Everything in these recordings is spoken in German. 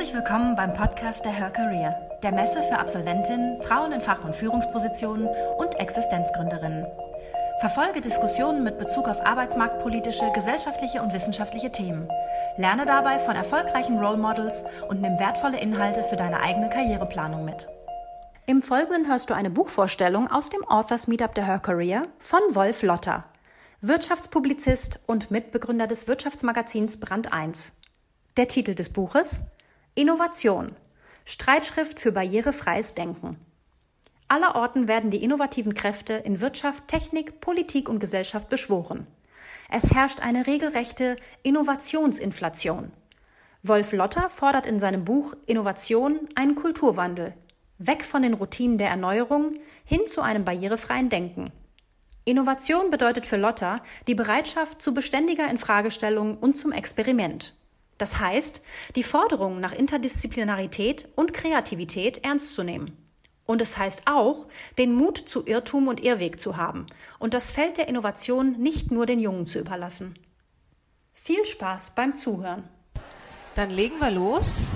Herzlich willkommen beim Podcast der Her Career, der Messe für Absolventinnen, Frauen in Fach- und Führungspositionen und Existenzgründerinnen. Verfolge Diskussionen mit Bezug auf arbeitsmarktpolitische, gesellschaftliche und wissenschaftliche Themen. Lerne dabei von erfolgreichen Role Models und nimm wertvolle Inhalte für deine eigene Karriereplanung mit. Im Folgenden hörst du eine Buchvorstellung aus dem Authors Meetup der Her Career von Wolf Lotter, Wirtschaftspublizist und Mitbegründer des Wirtschaftsmagazins Brand 1. Der Titel des Buches Innovation. Streitschrift für barrierefreies Denken. Allerorten werden die innovativen Kräfte in Wirtschaft, Technik, Politik und Gesellschaft beschworen. Es herrscht eine regelrechte Innovationsinflation. Wolf Lotter fordert in seinem Buch Innovation einen Kulturwandel. Weg von den Routinen der Erneuerung hin zu einem barrierefreien Denken. Innovation bedeutet für Lotter die Bereitschaft zu beständiger Infragestellung und zum Experiment. Das heißt, die Forderung nach Interdisziplinarität und Kreativität ernst zu nehmen. Und es heißt auch, den Mut zu Irrtum und Irrweg zu haben und das Feld der Innovation nicht nur den Jungen zu überlassen. Viel Spaß beim Zuhören. Dann legen wir los.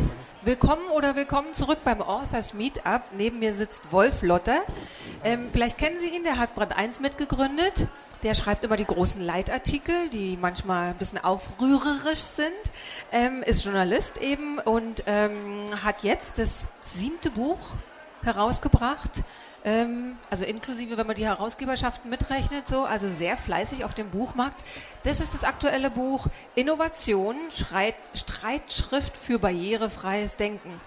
Willkommen oder willkommen zurück beim Authors Meetup. Neben mir sitzt Wolf Lotter. Ähm, vielleicht kennen Sie ihn, der hat Brand 1 mitgegründet. Der schreibt immer die großen Leitartikel, die manchmal ein bisschen aufrührerisch sind. Ähm, ist Journalist eben und ähm, hat jetzt das siebte Buch herausgebracht. Ähm, also inklusive, wenn man die Herausgeberschaften mitrechnet, so, also sehr fleißig auf dem Buchmarkt. Das ist das aktuelle Buch Innovation, Streit, Streitschrift für barrierefreies Denken.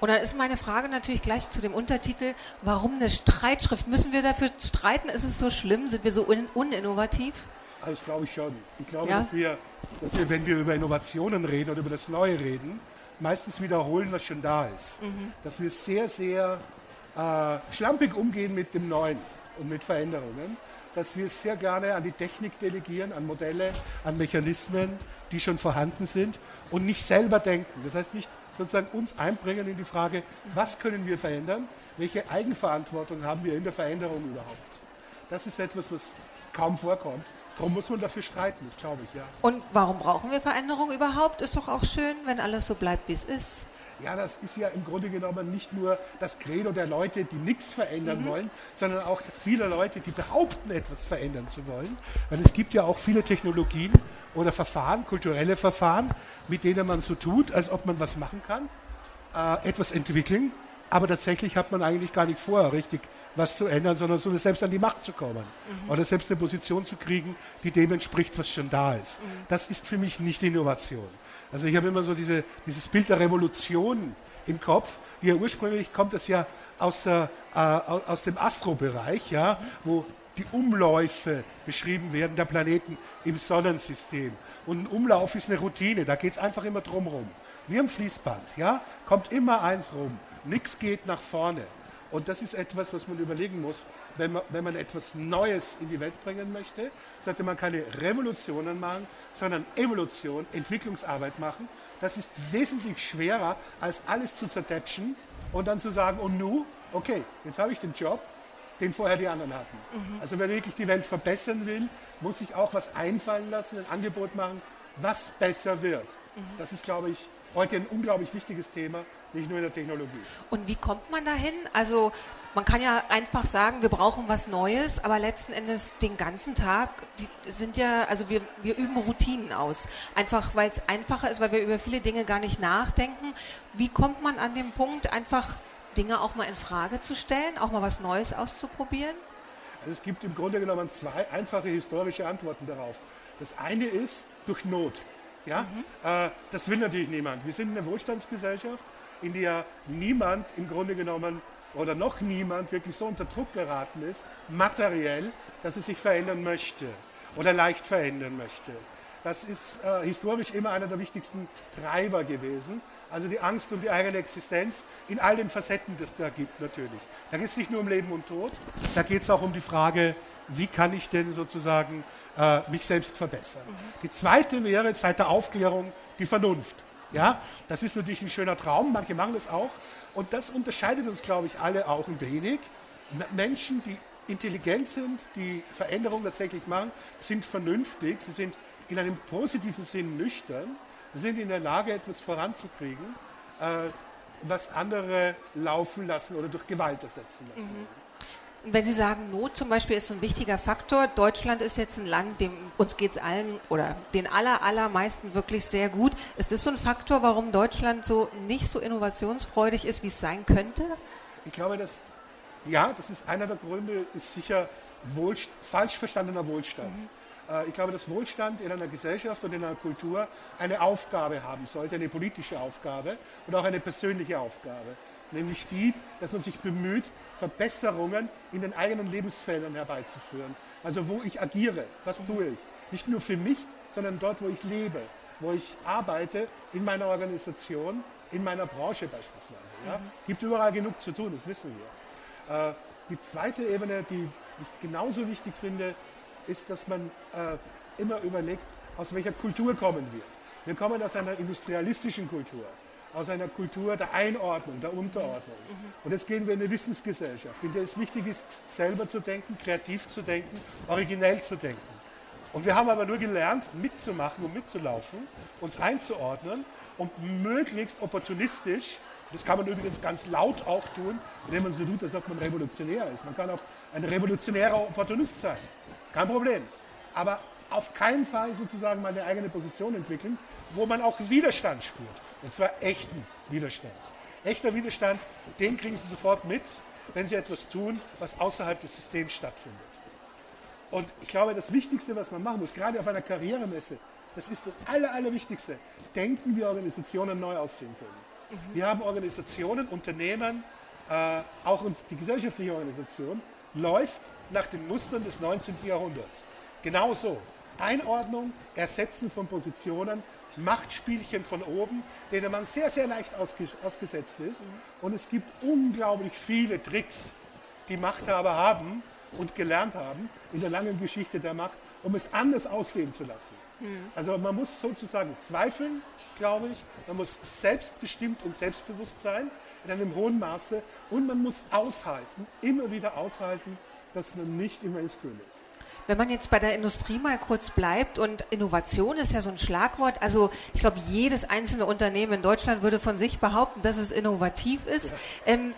Und dann ist meine Frage natürlich gleich zu dem Untertitel, warum eine Streitschrift? Müssen wir dafür streiten? Ist es so schlimm? Sind wir so un uninnovativ? Also das glaube ich schon. Ich glaube, ja? dass, wir, dass wir, wenn wir über Innovationen reden oder über das Neue reden, meistens wiederholen, was schon da ist. Mhm. Dass wir sehr, sehr äh, schlampig umgehen mit dem Neuen und mit Veränderungen. Dass wir es sehr gerne an die Technik delegieren, an Modelle, an Mechanismen, die schon vorhanden sind und nicht selber denken. Das heißt nicht sozusagen uns einbringen in die Frage, was können wir verändern, welche Eigenverantwortung haben wir in der Veränderung überhaupt. Das ist etwas, was kaum vorkommt. Darum muss man dafür streiten, das glaube ich, ja. Und warum brauchen wir Veränderung überhaupt? Ist doch auch schön, wenn alles so bleibt, wie es ist. Ja, das ist ja im Grunde genommen nicht nur das Credo der Leute, die nichts verändern mhm. wollen, sondern auch viele Leute, die behaupten, etwas verändern zu wollen. Weil es gibt ja auch viele Technologien oder Verfahren, kulturelle Verfahren, mit denen man so tut, als ob man was machen kann, äh, etwas entwickeln, aber tatsächlich hat man eigentlich gar nicht vor, richtig was zu ändern, sondern so selbst an die Macht zu kommen mhm. oder selbst eine Position zu kriegen, die dem entspricht, was schon da ist. Mhm. Das ist für mich nicht Innovation. Also ich habe immer so diese, dieses Bild der Revolution im Kopf. Ja, ursprünglich kommt das ja aus, der, äh, aus dem Astrobereich, ja, wo die Umläufe beschrieben werden der Planeten im Sonnensystem. Und ein Umlauf ist eine Routine, da geht es einfach immer drum rum. Wie am Fließband, ja, kommt immer eins rum. Nichts geht nach vorne. Und das ist etwas, was man überlegen muss, wenn man, wenn man etwas Neues in die Welt bringen möchte, sollte man keine Revolutionen machen, sondern Evolution, Entwicklungsarbeit machen. Das ist wesentlich schwerer, als alles zu zertätschen und dann zu sagen, und nu, okay, jetzt habe ich den Job, den vorher die anderen hatten. Mhm. Also wer wirklich die Welt verbessern will, muss sich auch was einfallen lassen, ein Angebot machen, was besser wird. Mhm. Das ist, glaube ich, heute ein unglaublich wichtiges Thema, nicht nur in der Technologie. Und wie kommt man dahin? Also man kann ja einfach sagen, wir brauchen was Neues, aber letzten Endes den ganzen Tag sind ja, also wir, wir üben Routinen aus. Einfach weil es einfacher ist, weil wir über viele Dinge gar nicht nachdenken. Wie kommt man an den Punkt, einfach Dinge auch mal in Frage zu stellen, auch mal was Neues auszuprobieren? Also es gibt im Grunde genommen zwei einfache historische Antworten darauf. Das eine ist durch Not. Ja? Mhm. Äh, das will natürlich niemand. Wir sind eine Wohlstandsgesellschaft, in der niemand im Grunde genommen oder noch niemand wirklich so unter Druck geraten ist, materiell, dass er sich verändern möchte oder leicht verändern möchte. Das ist äh, historisch immer einer der wichtigsten Treiber gewesen. Also die Angst um die eigene Existenz in all den Facetten, die es da gibt natürlich. Da geht es nicht nur um Leben und Tod, da geht es auch um die Frage, wie kann ich denn sozusagen äh, mich selbst verbessern. Mhm. Die zweite wäre seit der Aufklärung die Vernunft. Ja, das ist natürlich ein schöner Traum, manche machen das auch. Und das unterscheidet uns, glaube ich, alle auch ein wenig. Menschen, die intelligent sind, die Veränderungen tatsächlich machen, sind vernünftig, sie sind in einem positiven Sinn nüchtern, sind in der Lage, etwas voranzukriegen. äh, was andere laufen lassen oder durch Gewalt ersetzen lassen. Mhm. Wenn Sie sagen, Not zum Beispiel ist ein wichtiger Faktor, Deutschland ist jetzt ein Land, dem uns geht es allen oder den aller, allermeisten wirklich sehr gut. Ist das so ein Faktor, warum Deutschland so nicht so innovationsfreudig ist, wie es sein könnte? Ich glaube, dass, ja, das ist einer der Gründe, ist sicher Wohlst falsch verstandener Wohlstand. Mhm. Äh, ich glaube, dass Wohlstand in einer Gesellschaft und in einer Kultur eine Aufgabe haben sollte, eine politische Aufgabe und auch eine persönliche Aufgabe nämlich die, dass man sich bemüht, Verbesserungen in den eigenen Lebensfeldern herbeizuführen. Also wo ich agiere, was tue ich? Nicht nur für mich, sondern dort, wo ich lebe, wo ich arbeite, in meiner Organisation, in meiner Branche beispielsweise. Ja? Mhm. Gibt überall genug zu tun, das wissen wir. Äh, die zweite Ebene, die ich genauso wichtig finde, ist, dass man äh, immer überlegt, aus welcher Kultur kommen wir. Wir kommen aus einer industrialistischen Kultur aus einer Kultur der Einordnung, der Unterordnung. Und jetzt gehen wir in eine Wissensgesellschaft, in der es wichtig ist, selber zu denken, kreativ zu denken, originell zu denken. Und wir haben aber nur gelernt, mitzumachen und mitzulaufen, uns einzuordnen und möglichst opportunistisch, das kann man übrigens ganz laut auch tun, indem man so tut, als ob man revolutionär ist. Man kann auch ein revolutionärer Opportunist sein. Kein Problem. Aber auf keinen Fall sozusagen mal eine eigene Position entwickeln, wo man auch Widerstand spürt. Und zwar echten Widerstand. Echter Widerstand, den kriegen Sie sofort mit, wenn Sie etwas tun, was außerhalb des Systems stattfindet. Und ich glaube, das Wichtigste, was man machen muss, gerade auf einer Karrieremesse, das ist das Aller, Allerwichtigste, denken, wie Organisationen neu aussehen können. Mhm. Wir haben Organisationen, Unternehmen, äh, auch uns, die gesellschaftliche Organisation läuft nach den Mustern des 19. Jahrhunderts. Genauso. Einordnung, Ersetzen von Positionen, Machtspielchen von oben, denen man sehr, sehr leicht ausgesetzt ist. Und es gibt unglaublich viele Tricks, die Machthaber haben und gelernt haben in der langen Geschichte der Macht, um es anders aussehen zu lassen. Mhm. Also man muss sozusagen zweifeln, glaube ich. Man muss selbstbestimmt und selbstbewusst sein in einem hohen Maße. Und man muss aushalten, immer wieder aushalten, dass man nicht im Mainstream ist. Wenn man jetzt bei der Industrie mal kurz bleibt und Innovation ist ja so ein Schlagwort, also ich glaube, jedes einzelne Unternehmen in Deutschland würde von sich behaupten, dass es innovativ ist. Ja. Ähm,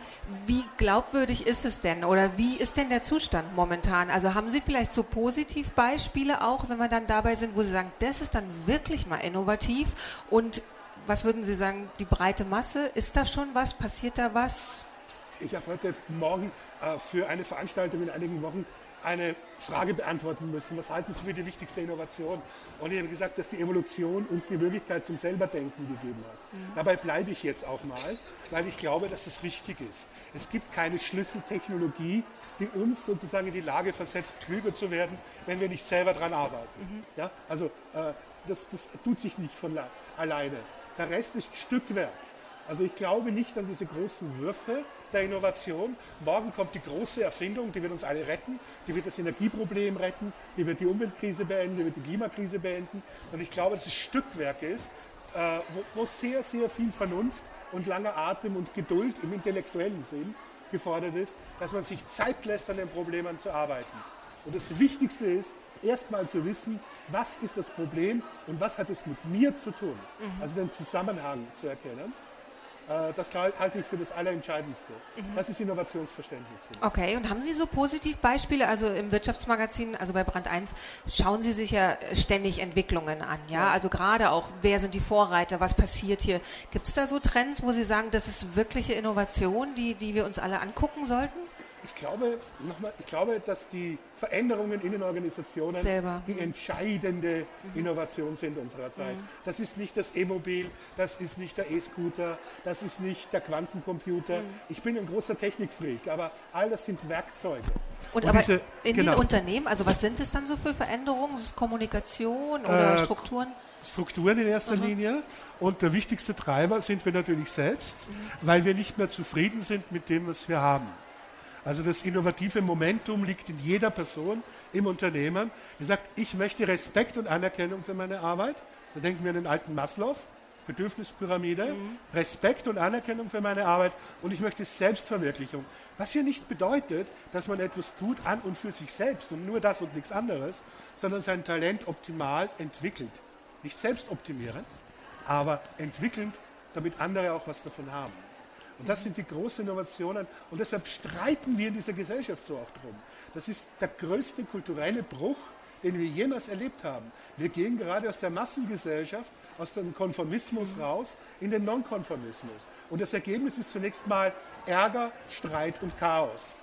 wie glaubwürdig ist es denn oder wie ist denn der Zustand momentan? Also haben Sie vielleicht so Positivbeispiele auch, wenn wir dann dabei sind, wo Sie sagen, das ist dann wirklich mal innovativ und was würden Sie sagen, die breite Masse, ist da schon was? Passiert da was? Ich habe heute Morgen äh, für eine Veranstaltung in einigen Wochen eine Frage beantworten müssen. Was halten Sie für die wichtigste Innovation? Und ich habe gesagt, dass die Evolution uns die Möglichkeit zum Selberdenken gegeben hat. Mhm. Dabei bleibe ich jetzt auch mal, weil ich glaube, dass das richtig ist. Es gibt keine Schlüsseltechnologie, die uns sozusagen in die Lage versetzt, klüger zu werden, wenn wir nicht selber daran arbeiten. Mhm. Ja? Also äh, das, das tut sich nicht von alleine. Der Rest ist Stückwerk. Also ich glaube nicht an diese großen Würfe, der Innovation. Morgen kommt die große Erfindung, die wird uns alle retten, die wird das Energieproblem retten, die wird die Umweltkrise beenden, die wird die Klimakrise beenden. Und ich glaube, dass es Stückwerk ist, äh, wo, wo sehr, sehr viel Vernunft und langer Atem und Geduld im intellektuellen Sinn gefordert ist, dass man sich Zeit lässt, an den Problemen zu arbeiten. Und das Wichtigste ist, erstmal zu wissen, was ist das Problem und was hat es mit mir zu tun. Mhm. Also den Zusammenhang zu erkennen. Äh, das halte ich für das Allerentscheidendste. Mhm. Das ist Innovationsverständnis. Okay, und haben Sie so Positivbeispiele? Also im Wirtschaftsmagazin, also bei Brand 1, schauen Sie sich ja ständig Entwicklungen an. Ja, ja. also gerade auch, wer sind die Vorreiter, was passiert hier? Gibt es da so Trends, wo Sie sagen, das ist wirkliche Innovation, die, die wir uns alle angucken sollten? Ich glaube, nochmal, ich glaube, dass die Veränderungen in den Organisationen Selber. die entscheidende mhm. Innovation sind unserer Zeit. Mhm. Das ist nicht das E-Mobil, das ist nicht der E-Scooter, das ist nicht der Quantencomputer. Mhm. Ich bin ein großer Technikfreak, aber all das sind Werkzeuge. Und, Und aber diese, in genau. den Unternehmen, also was sind es dann so für Veränderungen? Ist es Kommunikation oder äh, Strukturen? Strukturen in erster Aha. Linie. Und der wichtigste Treiber sind wir natürlich selbst, mhm. weil wir nicht mehr zufrieden sind mit dem, was wir haben. Also das innovative Momentum liegt in jeder Person im Unternehmen, die sagt, ich möchte Respekt und Anerkennung für meine Arbeit. Da denken wir an den alten Maslow, Bedürfnispyramide, mhm. Respekt und Anerkennung für meine Arbeit und ich möchte Selbstverwirklichung. Was hier nicht bedeutet, dass man etwas tut an und für sich selbst und nur das und nichts anderes, sondern sein Talent optimal entwickelt. Nicht selbstoptimierend, aber entwickelnd damit andere auch was davon haben. Und das sind die großen Innovationen. Und deshalb streiten wir in dieser Gesellschaft so auch drum. Das ist der größte kulturelle Bruch, den wir jemals erlebt haben. Wir gehen gerade aus der Massengesellschaft, aus dem Konformismus raus in den Nonkonformismus. Und das Ergebnis ist zunächst mal Ärger, Streit und Chaos.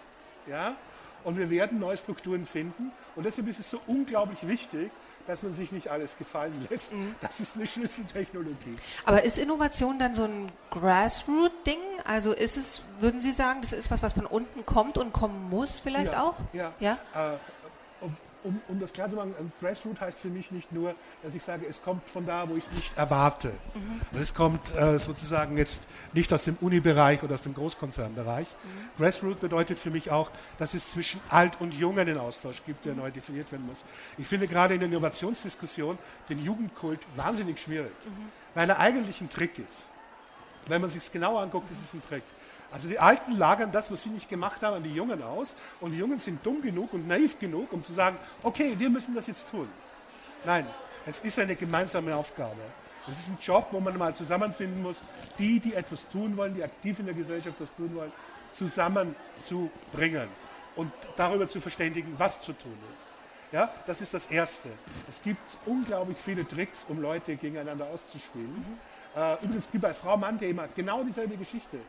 Ja? Und wir werden neue Strukturen finden. Und deshalb ist es so unglaublich wichtig, dass man sich nicht alles gefallen lässt. Mhm. Das ist eine Schlüsseltechnologie. Aber ist Innovation dann so ein Grassroot-Ding? Also ist es, würden Sie sagen, das ist was, was von unten kommt und kommen muss vielleicht ja, auch? Ja. ja? Äh, um, um das klar zu machen, Grassroot heißt für mich nicht nur, dass ich sage, es kommt von da, wo ich es nicht erwarte. Mhm. Es kommt äh, sozusagen jetzt nicht aus dem Uni-Bereich oder aus dem Großkonzernbereich. Mhm. Grassroot bedeutet für mich auch, dass es zwischen alt und jung einen Austausch gibt, der mhm. neu definiert werden muss. Ich finde gerade in der Innovationsdiskussion den Jugendkult wahnsinnig schwierig, mhm. weil er eigentlich ein Trick ist. Wenn man sich es genau anguckt, ist es ein Trick. Also die Alten lagern das, was sie nicht gemacht haben, an die Jungen aus. Und die Jungen sind dumm genug und naiv genug, um zu sagen, okay, wir müssen das jetzt tun. Nein, es ist eine gemeinsame Aufgabe. Es ist ein Job, wo man mal zusammenfinden muss, die, die etwas tun wollen, die aktiv in der Gesellschaft das tun wollen, zusammenzubringen und darüber zu verständigen, was zu tun ist. Ja, das ist das Erste. Es gibt unglaublich viele Tricks, um Leute gegeneinander auszuspielen. Mhm. Äh, übrigens gibt bei Frau Mann-Thema genau dieselbe Geschichte.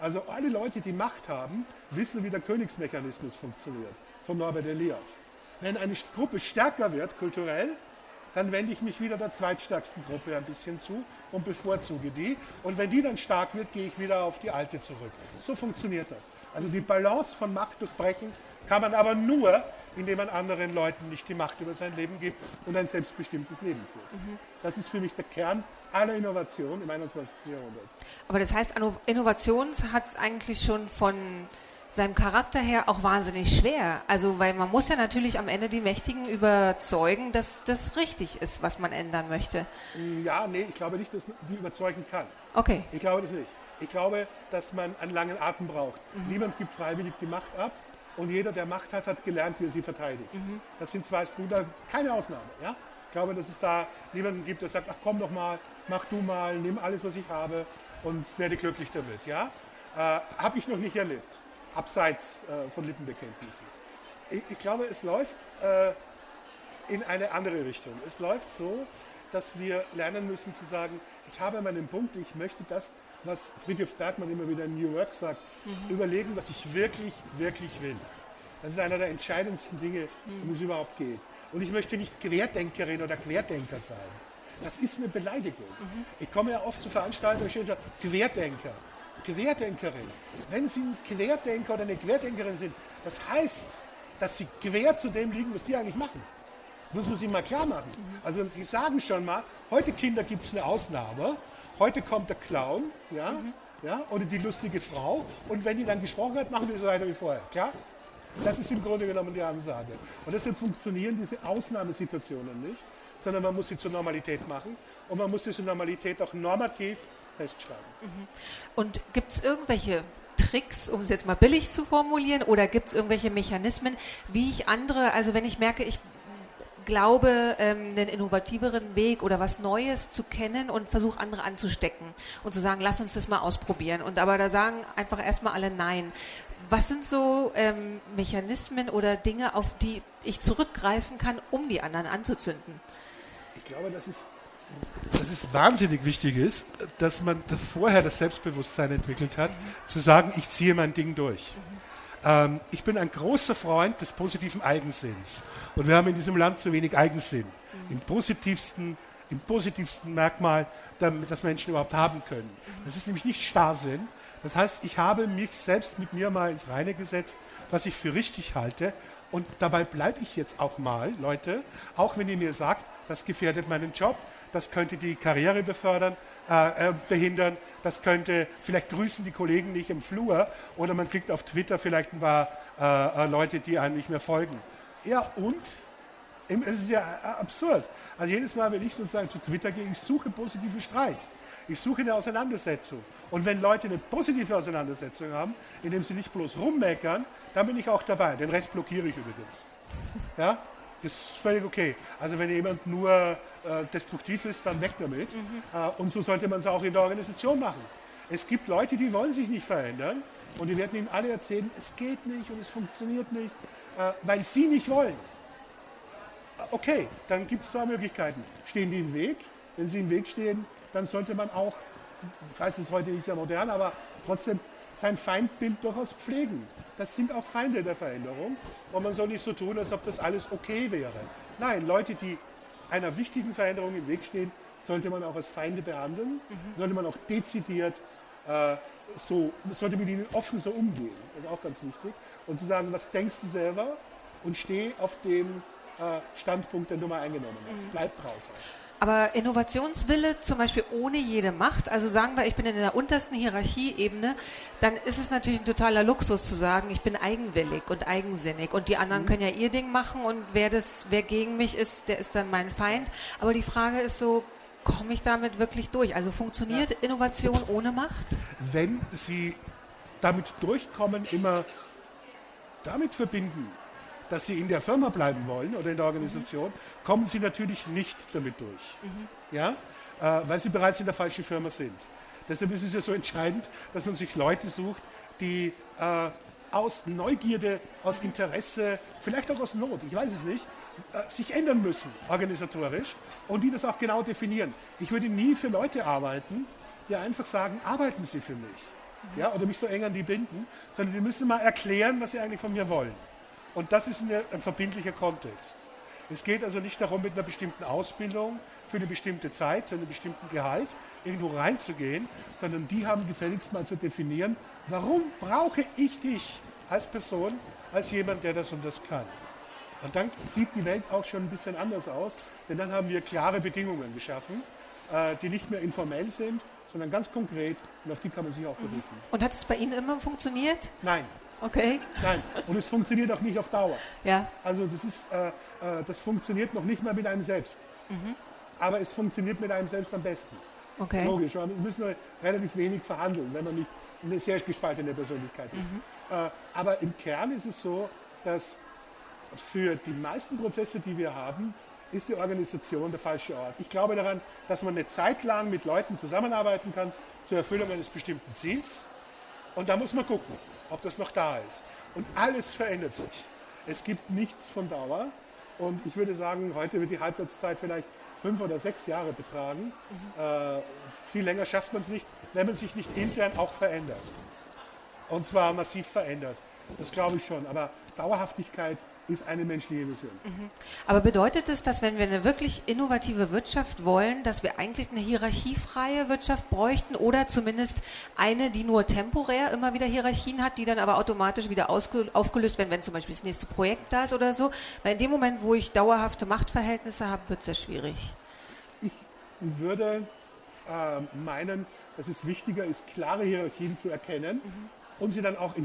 Also alle Leute, die Macht haben, wissen, wie der Königsmechanismus funktioniert, von Norbert Elias. Wenn eine Gruppe stärker wird, kulturell, dann wende ich mich wieder der zweitstärksten Gruppe ein bisschen zu und bevorzuge die. Und wenn die dann stark wird, gehe ich wieder auf die alte zurück. So funktioniert das. Also die Balance von Macht durchbrechen kann man aber nur, indem man anderen Leuten nicht die Macht über sein Leben gibt und ein selbstbestimmtes Leben führt. Mhm. Das ist für mich der Kern aller Innovation im 21. Jahrhundert. Aber das heißt, Innovation hat es eigentlich schon von seinem Charakter her auch wahnsinnig schwer. Also, weil man muss ja natürlich am Ende die Mächtigen überzeugen, dass das richtig ist, was man ändern möchte. Ja, nee, ich glaube nicht, dass man die überzeugen kann. Okay. Ich glaube das nicht. Ich glaube, dass man einen langen Atem braucht. Mhm. Niemand gibt freiwillig die Macht ab und jeder, der Macht hat, hat gelernt, wie er sie verteidigt. Mhm. Das sind zwei Strudel, keine Ausnahme. Ja? Ich glaube, dass es da niemanden gibt, der sagt, ach komm doch mal, mach du mal, nimm alles, was ich habe und werde glücklich damit. Ja? Äh, Habe ich noch nicht erlebt, abseits äh, von Lippenbekenntnissen. Ich, ich, glaube, es läuft äh, in eine andere Richtung. Es läuft so, dass wir lernen müssen zu sagen, ich habe meinen Punkt, ich möchte das, was Friedrich Bergmann immer wieder in New Work sagt, mhm. überlegen, was ich wirklich, wirklich will. Das ist einer der entscheidendsten Dinge, um es überhaupt geht. Und ich möchte nicht Querdenkerin oder Querdenker sein. Das ist eine Beleidigung. Mhm. Ich komme ja oft zu Veranstaltungen und stehe Querdenker, Querdenkerin. Wenn Sie ein Querdenker oder eine Querdenkerin sind, das heißt, dass Sie quer zu dem liegen, was die eigentlich machen. Das muss man sich mal klar machen. Mhm. Also Sie sagen schon mal, heute Kinder gibt es eine Ausnahme. Heute kommt der Clown, ja, mhm. ja, oder die lustige Frau. Und wenn die dann gesprochen hat, machen wir so weiter wie vorher. Klar? Das ist im Grunde genommen die Ansage. Und deshalb funktionieren diese Ausnahmesituationen nicht sondern man muss sie zur Normalität machen und man muss diese Normalität auch normativ festschreiben. Mhm. Und gibt es irgendwelche Tricks, um es jetzt mal billig zu formulieren, oder gibt es irgendwelche Mechanismen, wie ich andere, also wenn ich merke, ich glaube, ähm, einen innovativeren Weg oder was Neues zu kennen und versuche andere anzustecken und zu sagen, lass uns das mal ausprobieren. Und aber da sagen einfach erstmal alle Nein. Was sind so ähm, Mechanismen oder Dinge, auf die ich zurückgreifen kann, um die anderen anzuzünden? Glaube, dass es, dass es wahnsinnig wichtig ist, dass man das vorher das Selbstbewusstsein entwickelt hat, mhm. zu sagen, ich ziehe mein Ding durch. Mhm. Ähm, ich bin ein großer Freund des positiven Eigensinns. Und wir haben in diesem Land zu wenig Eigensinn. Mhm. Im positivsten, im positivsten Merkmal, das Menschen überhaupt haben können. Das ist nämlich nicht Starrsinn. Das heißt, ich habe mich selbst mit mir mal ins Reine gesetzt, was ich für richtig halte. Und dabei bleibe ich jetzt auch mal, Leute, auch wenn ihr mir sagt, das gefährdet meinen Job, das könnte die Karriere befördern, äh, äh, behindern, das könnte, vielleicht grüßen die Kollegen nicht im Flur oder man kriegt auf Twitter vielleicht ein paar äh, äh Leute, die einem nicht mehr folgen. Ja, und es ist ja äh, absurd. Also jedes Mal, wenn ich sozusagen zu Twitter gehe, ich suche positive Streit. Ich suche eine Auseinandersetzung. Und wenn Leute eine positive Auseinandersetzung haben, indem sie nicht bloß rummeckern, dann bin ich auch dabei. Den Rest blockiere ich übrigens. Ja? Das ist völlig okay. Also wenn jemand nur äh, destruktiv ist, dann weg damit. Mhm. Äh, und so sollte man es auch in der Organisation machen. Es gibt Leute, die wollen sich nicht verändern und die werden Ihnen alle erzählen, es geht nicht und es funktioniert nicht, äh, weil sie nicht wollen. Äh, okay, dann gibt es zwei Möglichkeiten. Stehen die im Weg? Wenn sie im Weg stehen, dann sollte man auch, ich weiß, es heute nicht sehr modern, aber trotzdem sein Feindbild durchaus pflegen. Das sind auch Feinde der Veränderung und man soll nicht so tun, als ob das alles okay wäre. Nein, Leute, die einer wichtigen Veränderung im Weg stehen, sollte man auch als Feinde behandeln, mhm. sollte man auch dezidiert äh, so, sollte mit ihnen offen so umgehen. Das ist auch ganz wichtig. Und zu sagen, was denkst du selber und steh auf dem äh, Standpunkt, den du mal eingenommen hast. Mhm. Bleib drauf. Aber Innovationswille zum Beispiel ohne jede Macht, also sagen wir, ich bin in der untersten Hierarchieebene, dann ist es natürlich ein totaler Luxus zu sagen, ich bin eigenwillig und eigensinnig und die anderen mhm. können ja ihr Ding machen und wer das, wer gegen mich ist, der ist dann mein Feind. Aber die Frage ist so, komme ich damit wirklich durch? Also funktioniert ja. Innovation ohne Macht? Wenn Sie damit durchkommen, immer damit verbinden, dass Sie in der Firma bleiben wollen oder in der Organisation, mhm. kommen Sie natürlich nicht damit durch. Mhm. Ja? Äh, weil Sie bereits in der falschen Firma sind. Deshalb ist es ja so entscheidend, dass man sich Leute sucht, die äh, aus Neugierde, aus Interesse, vielleicht auch aus Not, ich weiß es nicht, äh, sich ändern müssen, organisatorisch, und die das auch genau definieren. Ich würde nie für Leute arbeiten, die einfach sagen, arbeiten Sie für mich. Ja, oder mich so eng an die binden, sondern die müssen mal erklären, was sie eigentlich von mir wollen. Und das ist eine, ein verbindlicher Kontext. Es geht also nicht darum, mit einer bestimmten Ausbildung für eine bestimmte Zeit, für einen bestimmten Gehalt irgendwo reinzugehen, sondern die haben gefälligst mal zu definieren, warum brauche ich dich als Person, als jemand, der das und das kann. Und dann sieht die Welt auch schon ein bisschen anders aus, denn dann haben wir klare Bedingungen geschaffen, äh, die nicht mehr informell sind, sondern ganz konkret und auf die kann man sich auch berufen. Und hat es bei Ihnen immer funktioniert? Nein. Okay. Nein, und es funktioniert auch nicht auf Dauer. Ja. Also das, ist, äh, äh, das funktioniert noch nicht mal mit einem selbst. Mhm. Aber es funktioniert mit einem selbst am besten. Okay. Logisch, wir müssen relativ wenig verhandeln, wenn man nicht eine sehr gespaltene Persönlichkeit ist. Mhm. Äh, aber im Kern ist es so, dass für die meisten Prozesse, die wir haben, ist die Organisation der falsche Ort. Ich glaube daran, dass man eine Zeit lang mit Leuten zusammenarbeiten kann zur Erfüllung eines bestimmten Ziels. Und da muss man gucken, ob das noch da ist. Und alles verändert sich. Es gibt nichts von Dauer. Und ich würde sagen, heute wird die Halbwertszeit vielleicht fünf oder sechs Jahre betragen. Mhm. Äh, viel länger schafft man es nicht, wenn man sich nicht intern auch verändert. Und zwar massiv verändert. Das glaube ich schon. Aber Dauerhaftigkeit ist eine menschliche Illusion. Mhm. Aber bedeutet es, dass wenn wir eine wirklich innovative Wirtschaft wollen, dass wir eigentlich eine hierarchiefreie Wirtschaft bräuchten oder zumindest eine, die nur temporär immer wieder Hierarchien hat, die dann aber automatisch wieder aufgelöst werden, wenn zum Beispiel das nächste Projekt da ist oder so? Weil in dem Moment, wo ich dauerhafte Machtverhältnisse habe, wird es sehr schwierig. Ich würde äh, meinen, dass es wichtiger ist, klare Hierarchien zu erkennen mhm. und sie dann auch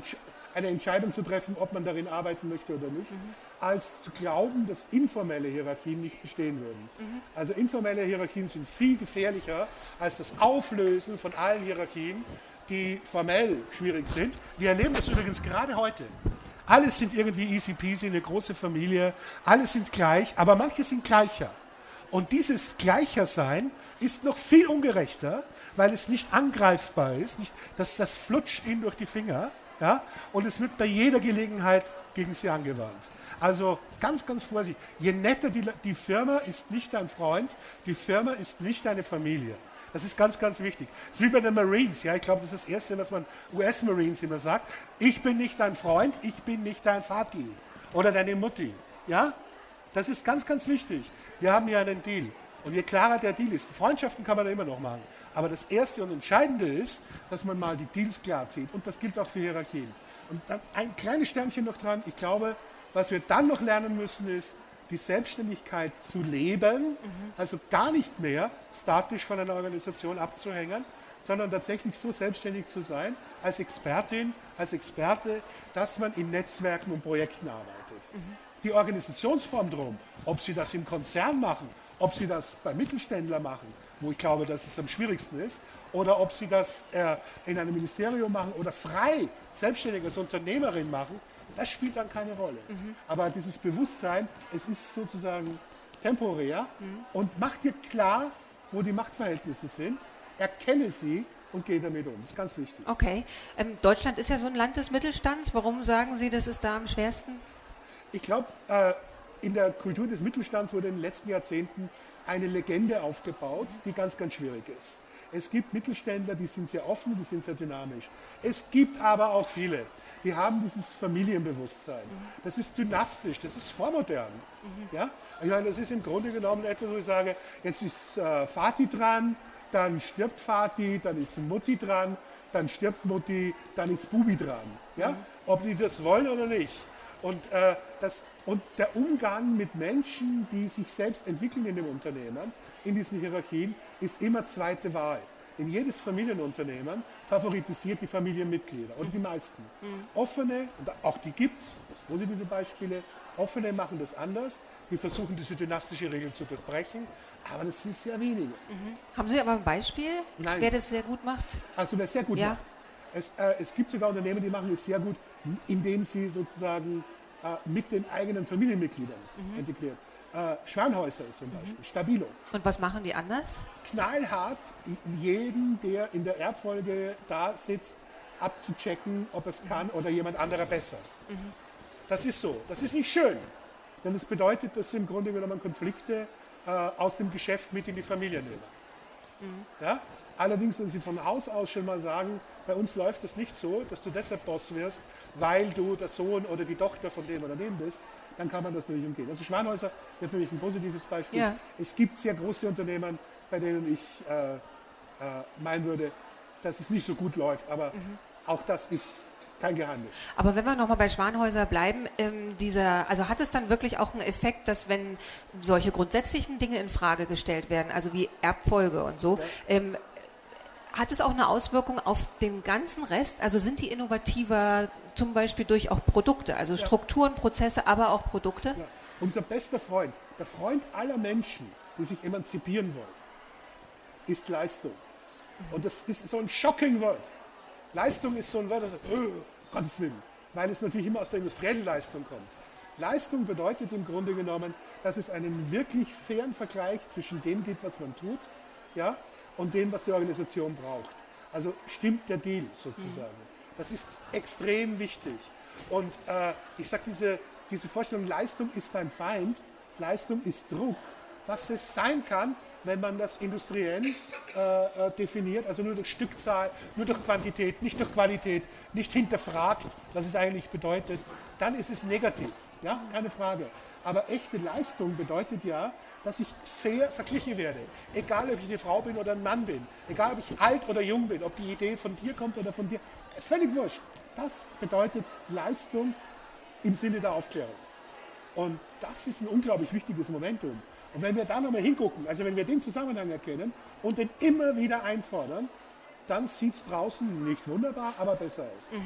eine Entscheidung zu treffen, ob man darin arbeiten möchte oder nicht, mhm. als zu glauben, dass informelle Hierarchien nicht bestehen würden. Mhm. Also informelle Hierarchien sind viel gefährlicher als das Auflösen von allen Hierarchien, die formell schwierig sind. Wir erleben das übrigens gerade heute. Alles sind irgendwie easy peasy, eine große Familie, alle sind gleich, aber manche sind gleicher. Und dieses Gleichersein ist noch viel ungerechter, weil es nicht angreifbar ist, nicht, dass das flutscht ihnen durch die Finger, ja? Und es wird bei jeder Gelegenheit gegen sie angewandt. Also ganz, ganz vorsichtig. Je netter die, die Firma ist nicht dein Freund, die Firma ist nicht deine Familie. Das ist ganz, ganz wichtig. Das ist wie bei den Marines. Ja, ich glaube, das ist das Erste, was man US-Marines immer sagt. Ich bin nicht dein Freund, ich bin nicht dein Vati oder deine Mutti. Ja, das ist ganz, ganz wichtig. Wir haben hier einen Deal. Und je klarer der Deal ist, Freundschaften kann man immer noch machen. Aber das Erste und Entscheidende ist, dass man mal die Deals klar zieht. Und das gilt auch für Hierarchien. Und dann ein kleines Sternchen noch dran. Ich glaube, was wir dann noch lernen müssen, ist, die Selbstständigkeit zu leben, mhm. also gar nicht mehr statisch von einer Organisation abzuhängen, sondern tatsächlich so selbstständig zu sein, als Expertin, als Experte, dass man in Netzwerken und Projekten arbeitet. Mhm. Die Organisationsform drum, ob Sie das im Konzern machen, ob Sie das bei Mittelständler machen, wo ich glaube, dass es am schwierigsten ist, oder ob Sie das äh, in einem Ministerium machen oder frei, selbstständig als Unternehmerin machen, das spielt dann keine Rolle. Aber dieses Bewusstsein, es ist sozusagen temporär und mach dir klar, wo die Machtverhältnisse sind, erkenne sie und gehe damit um. Das ist ganz wichtig. Okay. Ähm, Deutschland ist ja so ein Land des Mittelstands. Warum sagen Sie, das ist da am schwersten? Ich glaube, äh, in der Kultur des Mittelstands wurde in den letzten Jahrzehnten eine Legende aufgebaut, die ganz, ganz schwierig ist. Es gibt Mittelständler, die sind sehr offen, die sind sehr dynamisch. Es gibt aber auch viele, die haben dieses Familienbewusstsein. Das ist dynastisch, das ist vormodern. Ja? Ich meine, das ist im Grunde genommen etwas, wo ich sage, jetzt ist äh, Vati dran, dann stirbt Vati, dann ist Mutti dran, dann stirbt Mutti, dann ist Bubi dran. Ja? Ob die das wollen oder nicht. Und, äh, das, und der Umgang mit Menschen, die sich selbst entwickeln in dem Unternehmen, in diesen Hierarchien, ist immer zweite Wahl. In jedes Familienunternehmen favoritisiert die Familienmitglieder oder die meisten. Offene, und auch die gibt es, positive Beispiele, offene machen das anders, die versuchen diese dynastische Regel zu durchbrechen, aber das sind sehr wenige. Haben Sie aber ein Beispiel, Nein. wer das sehr gut macht? Also wer sehr gut Ja. macht. Es, äh, es gibt sogar Unternehmen, die machen es sehr gut, indem sie sozusagen mit den eigenen Familienmitgliedern integriert. Äh, Schwanhäuser ist zum Beispiel, Stabilo. Und was machen die anders? Knallhart jeden, der in der Erbfolge da sitzt, abzuchecken, ob es kann oder jemand anderer besser. Das ist so. Das ist nicht schön. Denn das bedeutet, dass sie im Grunde genommen Konflikte äh, aus dem Geschäft mit in die Familie nehmen. Ja? Allerdings, wenn Sie von Haus aus schon mal sagen, bei uns läuft das nicht so, dass du deshalb Boss wirst, weil du der Sohn oder die Tochter von dem oder dem bist, dann kann man das natürlich umgehen. Also Schwanhäuser für mich ein positives Beispiel. Ja. Es gibt sehr große Unternehmen, bei denen ich äh, äh, meinen würde, dass es nicht so gut läuft, aber auch das ist kein Geheimnis. Aber wenn wir nochmal bei Schwanhäuser bleiben, ähm, dieser, also hat es dann wirklich auch einen Effekt, dass wenn solche grundsätzlichen Dinge in Frage gestellt werden, also wie Erbfolge und so, ähm, hat es auch eine Auswirkung auf den ganzen Rest? Also sind die innovativer, zum Beispiel durch auch Produkte, also Strukturen, Prozesse, aber auch Produkte? Ja. Unser bester Freund, der Freund aller Menschen, die sich emanzipieren wollen, ist Leistung. Und das ist so ein shocking Wort. Leistung ist so ein Wort, das oh, Gottes Willen, weil es natürlich immer aus der industriellen Leistung kommt. Leistung bedeutet im Grunde genommen, dass es einen wirklich fairen Vergleich zwischen dem gibt, was man tut, ja, und dem, was die Organisation braucht. Also stimmt der Deal sozusagen. Das ist extrem wichtig. Und äh, ich sage, diese, diese Vorstellung, Leistung ist dein Feind, Leistung ist Druck, was es sein kann, wenn man das industriell äh, äh, definiert, also nur durch Stückzahl, nur durch Quantität, nicht durch Qualität, nicht hinterfragt, was es eigentlich bedeutet, dann ist es negativ, ja, keine Frage. Aber echte Leistung bedeutet ja, dass ich fair verglichen werde. Egal, ob ich eine Frau bin oder ein Mann bin. Egal, ob ich alt oder jung bin. Ob die Idee von dir kommt oder von dir. Völlig wurscht. Das bedeutet Leistung im Sinne der Aufklärung. Und das ist ein unglaublich wichtiges Momentum. Und wenn wir da nochmal hingucken, also wenn wir den Zusammenhang erkennen und den immer wieder einfordern, dann sieht es draußen nicht wunderbar, aber besser aus.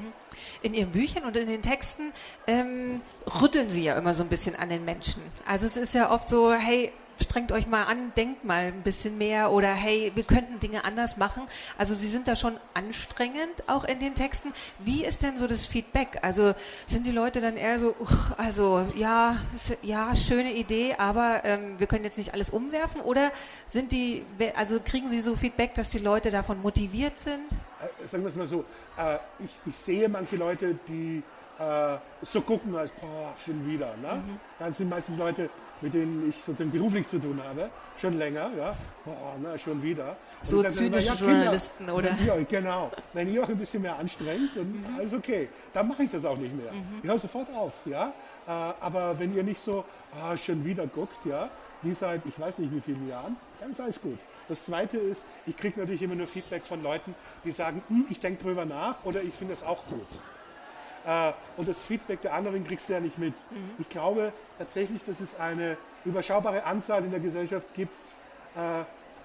In Ihren Büchern und in den Texten ähm, rütteln Sie ja immer so ein bisschen an den Menschen. Also es ist ja oft so, hey, strengt euch mal an, denkt mal ein bisschen mehr oder hey, wir könnten Dinge anders machen. Also Sie sind da schon anstrengend auch in den Texten. Wie ist denn so das Feedback? Also sind die Leute dann eher so, also ja, ja, schöne Idee, aber ähm, wir können jetzt nicht alles umwerfen oder sind die, also kriegen Sie so Feedback, dass die Leute davon motiviert sind? Äh, sagen wir es mal so, äh, ich, ich sehe manche Leute, die äh, so gucken, als boah, schon wieder. Ne? Das sind meistens Leute, mit denen ich sozusagen beruflich zu tun habe, schon länger, ja, boah, ne, schon wieder. Und So sag dann zynische Kinder, Journalisten, oder? Wenn ihr, genau. Wenn ihr euch ein bisschen mehr anstrengt, dann alles okay. Dann mache ich das auch nicht mehr. Ich höre sofort auf, ja. Äh, aber wenn ihr nicht so, ah, schon wieder guckt, ja, wie seit ich weiß nicht wie vielen Jahren, dann ist alles gut. Das Zweite ist, ich kriege natürlich immer nur Feedback von Leuten, die sagen, "Hm, ich denke drüber nach oder ich finde das auch gut. Äh, und das Feedback der anderen kriegst du ja nicht mit. Ich glaube tatsächlich, dass es eine überschaubare Anzahl in der Gesellschaft gibt äh,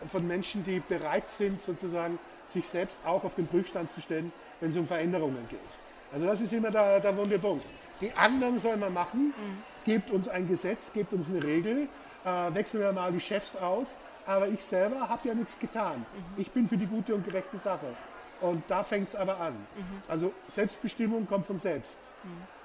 von Menschen, die bereit sind, sozusagen sich selbst auch auf den Prüfstand zu stellen, wenn es um Veränderungen geht. Also das ist immer der, der wunde Punkt. Die anderen sollen wir machen, gebt uns ein Gesetz, gebt uns eine Regel, äh, wechseln wir mal die Chefs aus, aber ich selber habe ja nichts getan. Ich bin für die gute und gerechte Sache. Und da fängt es aber an. Also Selbstbestimmung kommt von selbst.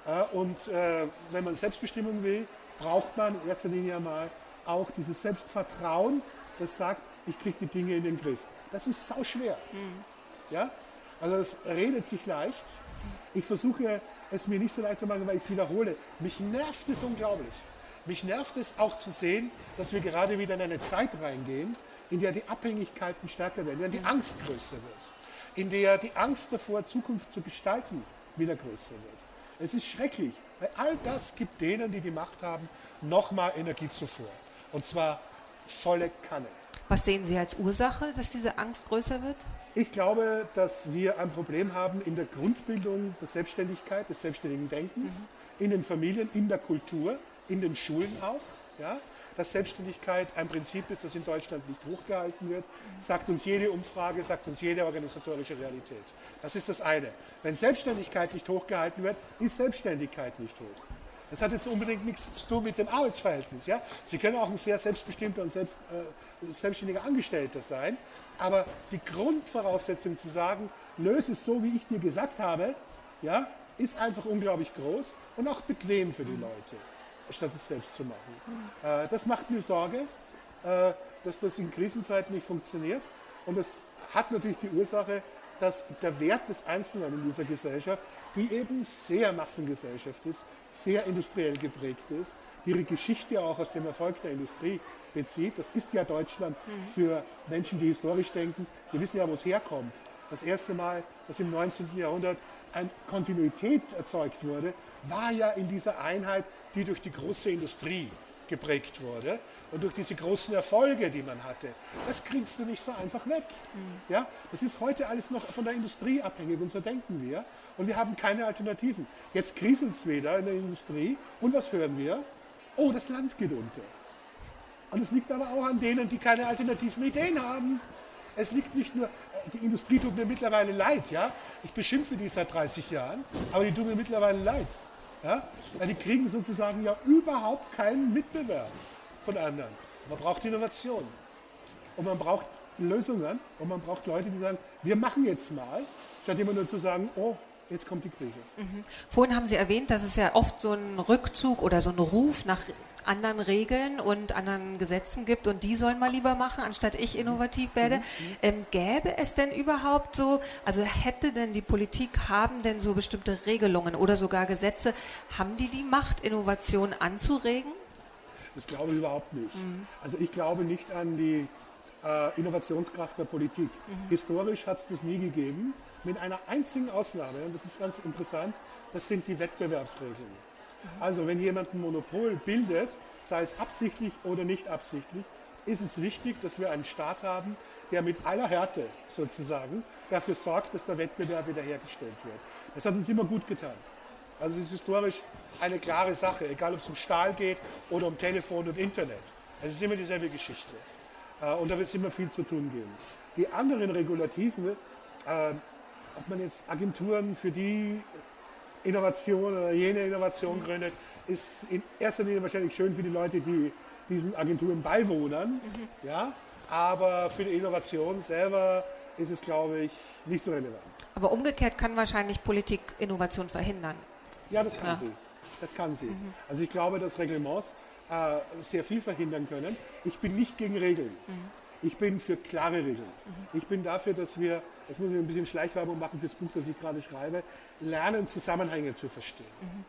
Äh, und äh, wenn man Selbstbestimmung will, braucht man in erster Linie mal auch dieses Selbstvertrauen, das sagt, ich kriege die Dinge in den Griff. Das ist sau schwer. Ja? Also es redet sich leicht. Ich versuche es mir nicht so leicht zu machen, weil ich es wiederhole. Mich nervt es unglaublich. Mich nervt es auch zu sehen, dass wir gerade wieder in eine Zeit reingehen, in der die Abhängigkeiten stärker werden, in der die Angst größer wird, in der die Angst davor, Zukunft zu gestalten, wieder größer wird. Es ist schrecklich, weil all das gibt denen, die die Macht haben, nochmal Energiezufuhr. Und zwar volle Kanne. Was sehen Sie als Ursache, dass diese Angst größer wird? Ich glaube, dass wir ein Problem haben in der Grundbildung der Selbstständigkeit, des selbstständigen Denkens, in den Familien, in der Kultur, in den Schulen auch. Ja? Dass Selbstständigkeit ein Prinzip ist, das in Deutschland nicht hochgehalten wird, sagt uns jede Umfrage, sagt uns jede organisatorische Realität. Das ist das eine. Wenn Selbstständigkeit nicht hochgehalten wird, ist Selbstständigkeit nicht hoch. Das hat jetzt unbedingt nichts zu tun mit dem Arbeitsverhältnis. Ja? Sie können auch ein sehr selbstbestimmter und selbst, äh, selbstständiger Angestellter sein, aber die Grundvoraussetzung zu sagen, löse es so, wie ich dir gesagt habe, ja, ist einfach unglaublich groß und auch bequem für die Leute, statt es selbst zu machen. Äh, das macht mir Sorge, äh, dass das in Krisenzeiten nicht funktioniert und das hat natürlich die Ursache, dass der Wert des Einzelnen in dieser Gesellschaft, die eben sehr Massengesellschaft ist, sehr industriell geprägt ist, ihre Geschichte auch aus dem Erfolg der Industrie bezieht. Das ist ja Deutschland für Menschen, die historisch denken. Die wissen ja, wo es herkommt. Das erste Mal, dass im 19. Jahrhundert eine Kontinuität erzeugt wurde, war ja in dieser Einheit, die durch die große Industrie geprägt wurde und durch diese großen Erfolge, die man hatte. Das kriegst du nicht so einfach weg. Ja, das ist heute alles noch von der Industrie abhängig und so denken wir. Und wir haben keine Alternativen. Jetzt kriselt es wieder in der Industrie und was hören wir? Oh, das Land geht unter. Und es liegt aber auch an denen, die keine alternativen Ideen haben. Es liegt nicht nur, die Industrie tut mir mittlerweile leid, ja. Ich beschimpfe die seit 30 Jahren, aber die tun mir mittlerweile leid. Ja? Weil die kriegen sozusagen ja überhaupt keinen Mitbewerb von anderen. Man braucht Innovation. Und man braucht Lösungen und man braucht Leute, die sagen, wir machen jetzt mal, statt immer nur zu sagen, oh, jetzt kommt die Krise. Mhm. Vorhin haben Sie erwähnt, dass es ja oft so einen Rückzug oder so einen Ruf nach anderen Regeln und anderen Gesetzen gibt und die sollen mal lieber machen, anstatt ich innovativ werde. Mhm. Ähm, gäbe es denn überhaupt so, also hätte denn die Politik, haben denn so bestimmte Regelungen oder sogar Gesetze, haben die die Macht, Innovation anzuregen? Das glaube ich überhaupt nicht. Mhm. Also ich glaube nicht an die äh, Innovationskraft der Politik. Mhm. Historisch hat es das nie gegeben, mit einer einzigen Ausnahme, und das ist ganz interessant, das sind die Wettbewerbsregeln. Also wenn jemand ein Monopol bildet, sei es absichtlich oder nicht absichtlich, ist es wichtig, dass wir einen Staat haben, der mit aller Härte sozusagen dafür sorgt, dass der Wettbewerb wiederhergestellt wird. Das hat uns immer gut getan. Also es ist historisch eine klare Sache, egal ob es um Stahl geht oder um Telefon und Internet. Es ist immer dieselbe Geschichte. Äh, und da wird es immer viel zu tun geben. Die anderen Regulativen, äh, ob man jetzt Agenturen für die Innovation oder jene Innovation gründet, ist in erster Linie wahrscheinlich schön für die Leute, die diesen Agenturen beiwohnen. Mhm. Ja? Aber für die Innovation selber ist es, glaube ich, nicht so relevant. Aber umgekehrt kann wahrscheinlich Politik Innovation verhindern. Ja, das kann ja. sie. Das kann sie. Mhm. Also ich glaube, dass Reglements äh, sehr viel verhindern können. Ich bin nicht gegen Regeln. Mhm. Ich bin für klare Regeln. Mhm. Ich bin dafür, dass wir, jetzt muss ich ein bisschen Schleichwerbung machen fürs Buch, das ich gerade schreibe, lernen, Zusammenhänge zu verstehen. Mhm.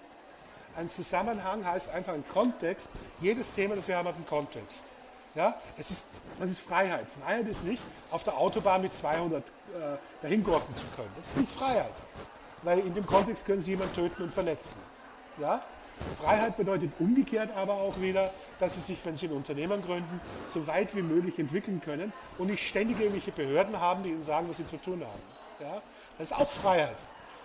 Ein Zusammenhang heißt einfach ein Kontext. Jedes Thema, das wir haben, hat einen Kontext. Ja? Es ist, was ist Freiheit? Freiheit ist nicht, auf der Autobahn mit 200 äh, dahin gurken zu können. Das ist nicht Freiheit. Weil in dem Kontext können Sie jemanden töten und verletzen. Ja? Freiheit bedeutet umgekehrt aber auch wieder, dass sie sich, wenn sie ein Unternehmen gründen, so weit wie möglich entwickeln können und nicht ständig irgendwelche Behörden haben, die ihnen sagen, was sie zu tun haben. Ja? Das ist auch Freiheit.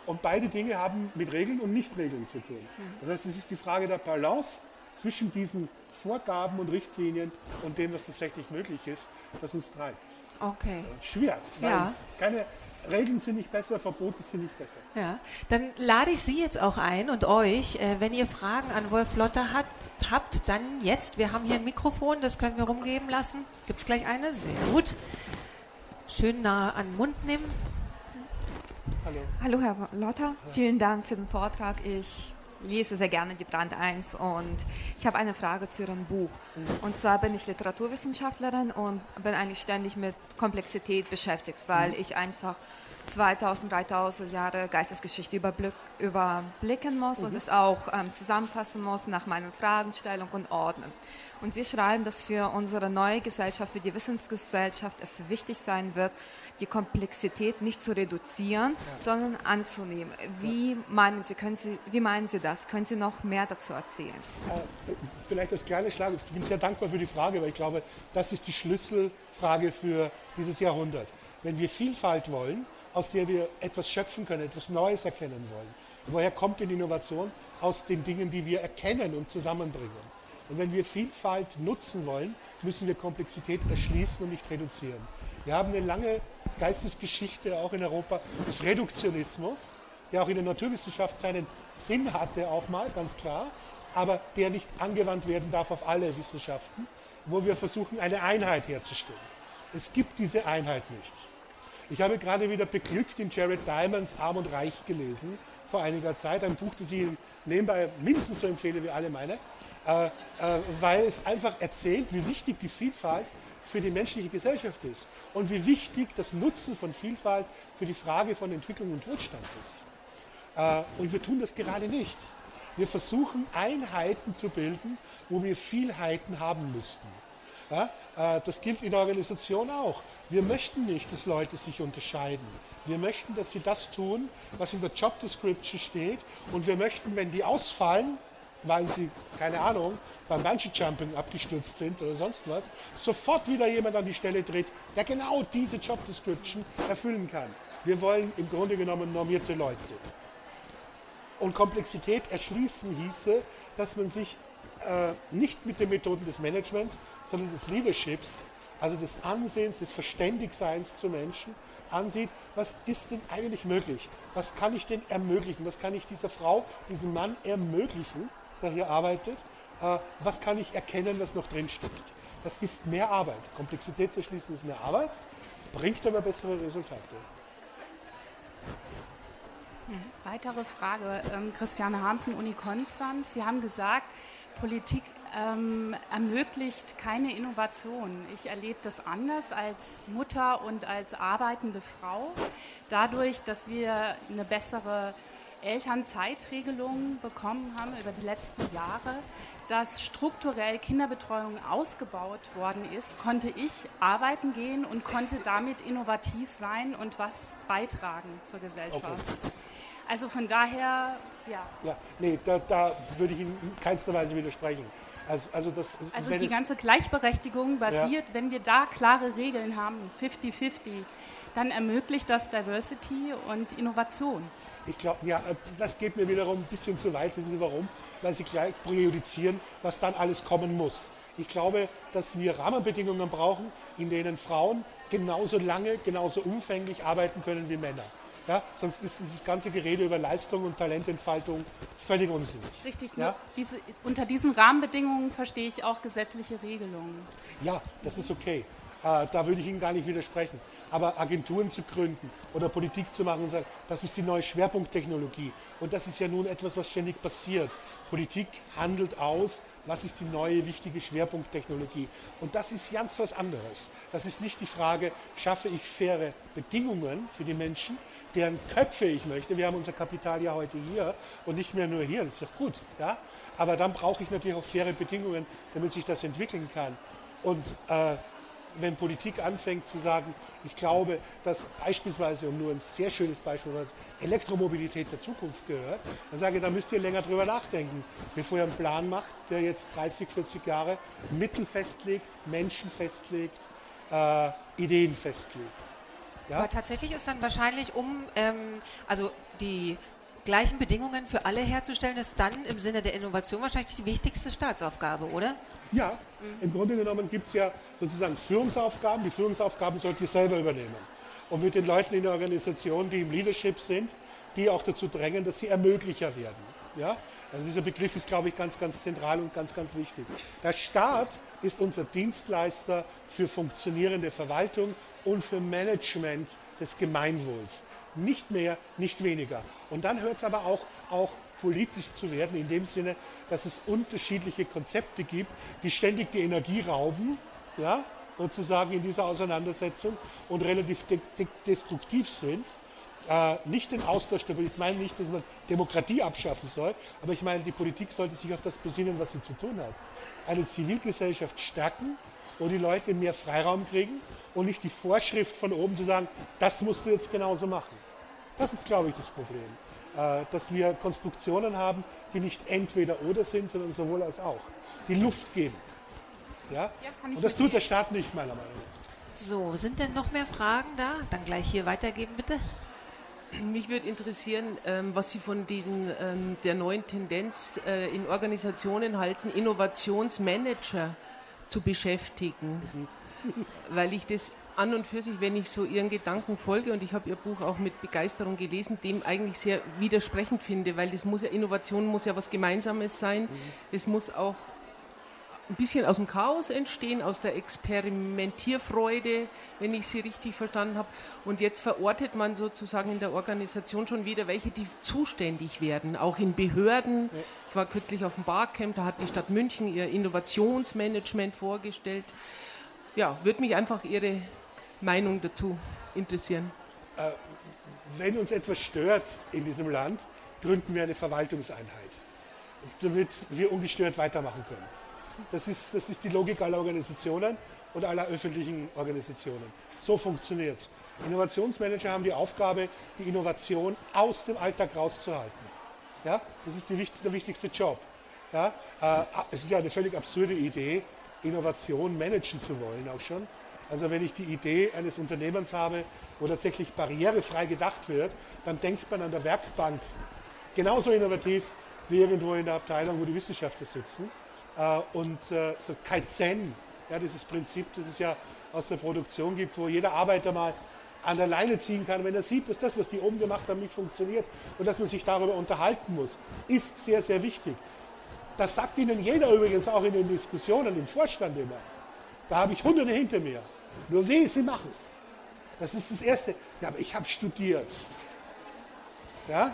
Und beide Dinge haben mit Regeln und Nichtregeln zu tun. Das heißt, es ist die Frage der Balance zwischen diesen Vorgaben und Richtlinien und dem, was tatsächlich möglich ist, das uns treibt. Okay. Schwer. Ja. Keine Regeln sind nicht besser, Verbote sind nicht besser. Ja. Dann lade ich Sie jetzt auch ein und euch, äh, wenn ihr Fragen an Wolf Lotter hat, habt, dann jetzt. Wir haben hier ein Mikrofon, das können wir rumgeben lassen. Gibt es gleich eine? Sehr gut. Schön nah an den Mund nehmen. Hallo. Hallo, Herr Lotter. Vielen Dank für den Vortrag. Ich lese sehr gerne die Brand 1 und ich habe eine Frage zu Ihrem Buch. Und zwar bin ich Literaturwissenschaftlerin und bin eigentlich ständig mit Komplexität beschäftigt, weil mhm. ich einfach 2000, 3000 Jahre Geistesgeschichte überblick, überblicken muss mhm. und es auch ähm, zusammenfassen muss nach meinen Fragestellungen und ordnen. Und Sie schreiben, dass für unsere neue Gesellschaft, für die Wissensgesellschaft es wichtig sein wird, die Komplexität nicht zu reduzieren, ja. sondern anzunehmen. Wie meinen Sie, können Sie, wie meinen Sie das? Können Sie noch mehr dazu erzählen? Äh, vielleicht das kleine Schlag. Ich bin sehr dankbar für die Frage, weil ich glaube, das ist die Schlüsselfrage für dieses Jahrhundert. Wenn wir Vielfalt wollen, aus der wir etwas schöpfen können, etwas Neues erkennen wollen. woher kommt denn Innovation? Aus den Dingen, die wir erkennen und zusammenbringen. Und wenn wir Vielfalt nutzen wollen, müssen wir Komplexität erschließen und nicht reduzieren. Wir haben eine lange Geistesgeschichte auch in Europa des Reduktionismus, der auch in der Naturwissenschaft seinen Sinn hatte, auch mal, ganz klar, aber der nicht angewandt werden darf auf alle Wissenschaften, wo wir versuchen, eine Einheit herzustellen. Es gibt diese Einheit nicht. Ich habe gerade wieder beglückt in Jared Diamonds Arm und Reich gelesen, vor einiger Zeit, ein Buch, das ich nebenbei mindestens so empfehle wie alle meine, äh, äh, weil es einfach erzählt, wie wichtig die Vielfalt für die menschliche Gesellschaft ist und wie wichtig das Nutzen von Vielfalt für die Frage von Entwicklung und Wohlstand ist. Äh, und wir tun das gerade nicht. Wir versuchen Einheiten zu bilden, wo wir Vielheiten haben müssten. Ja, äh, das gilt in der Organisation auch. Wir möchten nicht, dass Leute sich unterscheiden. Wir möchten, dass sie das tun, was in der Job Description steht. Und wir möchten, wenn die ausfallen, weil sie, keine Ahnung, beim Bungee-Jumping abgestürzt sind oder sonst was, sofort wieder jemand an die Stelle tritt, der genau diese Job Description erfüllen kann. Wir wollen im Grunde genommen normierte Leute. Und Komplexität erschließen hieße, dass man sich äh, nicht mit den Methoden des Managements, sondern des Leaderships, also des Ansehens, des Verständigseins zu Menschen, ansieht, was ist denn eigentlich möglich? Was kann ich denn ermöglichen? Was kann ich dieser Frau, diesem Mann ermöglichen, der hier arbeitet? Äh, was kann ich erkennen, was noch drin steckt? Das ist mehr Arbeit. Komplexität zu schließen ist mehr Arbeit, bringt aber bessere Resultate. Weitere Frage. Ähm, Christiane Harmsen, Uni Konstanz. Sie haben gesagt, Politik ähm, ermöglicht keine Innovation. Ich erlebe das anders als Mutter und als arbeitende Frau. Dadurch, dass wir eine bessere Elternzeitregelung bekommen haben über die letzten Jahre, dass strukturell Kinderbetreuung ausgebaut worden ist, konnte ich arbeiten gehen und konnte damit innovativ sein und was beitragen zur Gesellschaft. Okay. Also von daher, ja. Ja, nee, da, da würde ich Ihnen in keinster Weise widersprechen. Also, also, das, also die ganze Gleichberechtigung basiert, ja. wenn wir da klare Regeln haben, 50-50, dann ermöglicht das Diversity und Innovation. Ich glaube, ja, das geht mir wiederum ein bisschen zu weit. Wissen Sie warum? Weil Sie gleich präjudizieren, was dann alles kommen muss. Ich glaube, dass wir Rahmenbedingungen brauchen, in denen Frauen genauso lange, genauso umfänglich arbeiten können wie Männer. Ja, sonst ist dieses ganze Gerede über Leistung und Talententfaltung völlig unsinnig. Richtig, ja? diese, unter diesen Rahmenbedingungen verstehe ich auch gesetzliche Regelungen. Ja, das ist okay. Äh, da würde ich Ihnen gar nicht widersprechen. Aber Agenturen zu gründen oder Politik zu machen und sagen, das ist die neue Schwerpunkttechnologie. Und das ist ja nun etwas, was ständig passiert. Politik handelt aus, was ist die neue wichtige Schwerpunkttechnologie. Und das ist ganz was anderes. Das ist nicht die Frage, schaffe ich faire Bedingungen für die Menschen, deren Köpfe ich möchte. Wir haben unser Kapital ja heute hier und nicht mehr nur hier, das ist doch gut. Ja? Aber dann brauche ich natürlich auch faire Bedingungen, damit sich das entwickeln kann. Und äh, wenn Politik anfängt zu sagen, ich glaube, dass beispielsweise, um nur ein sehr schönes Beispiel, Elektromobilität der Zukunft gehört, dann sage ich, da müsst ihr länger drüber nachdenken, bevor ihr einen Plan macht, der jetzt 30, 40 Jahre Mittel festlegt, Menschen festlegt, äh, Ideen festlegt. Ja? Aber tatsächlich ist dann wahrscheinlich, um ähm, also die gleichen Bedingungen für alle herzustellen, ist dann im Sinne der Innovation wahrscheinlich die wichtigste Staatsaufgabe, oder? Ja, im Grunde genommen gibt es ja sozusagen Führungsaufgaben. Die Führungsaufgaben sollt ihr selber übernehmen. Und mit den Leuten in der Organisation, die im Leadership sind, die auch dazu drängen, dass sie Ermöglicher werden. Ja? Also dieser Begriff ist, glaube ich, ganz, ganz zentral und ganz, ganz wichtig. Der Staat ist unser Dienstleister für funktionierende Verwaltung und für Management des Gemeinwohls. Nicht mehr, nicht weniger. Und dann hört es aber auch, auch politisch zu werden, in dem Sinne, dass es unterschiedliche Konzepte gibt, die ständig die Energie rauben, ja, sozusagen in dieser Auseinandersetzung und relativ de de destruktiv sind. Äh, nicht den Austausch, ich meine nicht, dass man Demokratie abschaffen soll, aber ich meine, die Politik sollte sich auf das besinnen, was sie zu tun hat. Eine Zivilgesellschaft stärken, wo die Leute mehr Freiraum kriegen und nicht die Vorschrift von oben zu sagen, das musst du jetzt genauso machen. Das ist, glaube ich, das Problem. Äh, dass wir Konstruktionen haben, die nicht entweder oder sind, sondern sowohl als auch. Die Luft geben. Ja? ja und das tut der Staat nicht, meiner Meinung nach. So, sind denn noch mehr Fragen da? Dann gleich hier weitergeben, bitte. Mich würde interessieren, ähm, was Sie von den, ähm, der neuen Tendenz äh, in Organisationen halten, Innovationsmanager zu beschäftigen. Mhm. Weil ich das an und für sich, wenn ich so Ihren Gedanken folge, und ich habe Ihr Buch auch mit Begeisterung gelesen, dem eigentlich sehr widersprechend finde, weil das muss ja, Innovation muss ja was Gemeinsames sein. Mhm. Es muss auch ein bisschen aus dem Chaos entstehen, aus der Experimentierfreude, wenn ich sie richtig verstanden habe. Und jetzt verortet man sozusagen in der Organisation schon wieder welche, die zuständig werden, auch in Behörden. Ich war kürzlich auf dem Barcamp, da hat die Stadt München ihr Innovationsmanagement vorgestellt. Ja, würde mich einfach Ihre Meinung dazu interessieren. Äh, wenn uns etwas stört in diesem Land, gründen wir eine Verwaltungseinheit, damit wir ungestört weitermachen können. Das ist, das ist die Logik aller Organisationen und aller öffentlichen Organisationen. So funktioniert es. Innovationsmanager haben die Aufgabe, die Innovation aus dem Alltag rauszuhalten. Ja? Das ist die, der wichtigste Job. Ja? Äh, es ist ja eine völlig absurde Idee, Innovation managen zu wollen, auch schon. Also wenn ich die Idee eines Unternehmens habe, wo tatsächlich barrierefrei gedacht wird, dann denkt man an der Werkbank genauso innovativ wie irgendwo in der Abteilung, wo die Wissenschaftler sitzen. Äh, und äh, so Kaizen, ja, dieses Prinzip, das es ja aus der Produktion gibt, wo jeder Arbeiter mal an der Leine ziehen kann, wenn er sieht, dass das, was die oben gemacht haben, nicht funktioniert und dass man sich darüber unterhalten muss, ist sehr, sehr wichtig. Das sagt Ihnen jeder übrigens auch in den Diskussionen im Vorstand immer. Da habe ich Hunderte hinter mir. Nur weh, sie machen es. Das ist das Erste. Ja, aber ich habe studiert. Ja?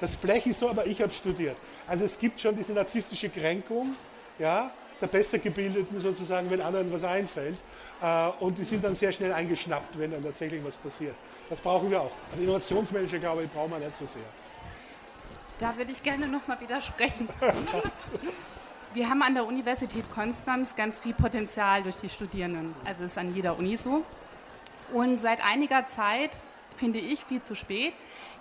Das Blech ist so, aber ich habe studiert. Also es gibt schon diese narzisstische Kränkung, ja, der Bessergebildeten sozusagen, wenn anderen was einfällt. Äh, und die sind dann sehr schnell eingeschnappt, wenn dann tatsächlich was passiert. Das brauchen wir auch. Aber Innovationsmanager, glaube ich, brauchen wir nicht so sehr. Da würde ich gerne nochmal widersprechen. wir haben an der Universität Konstanz ganz viel Potenzial durch die Studierenden. Also ist an jeder Uni so. Und seit einiger Zeit, finde ich, viel zu spät,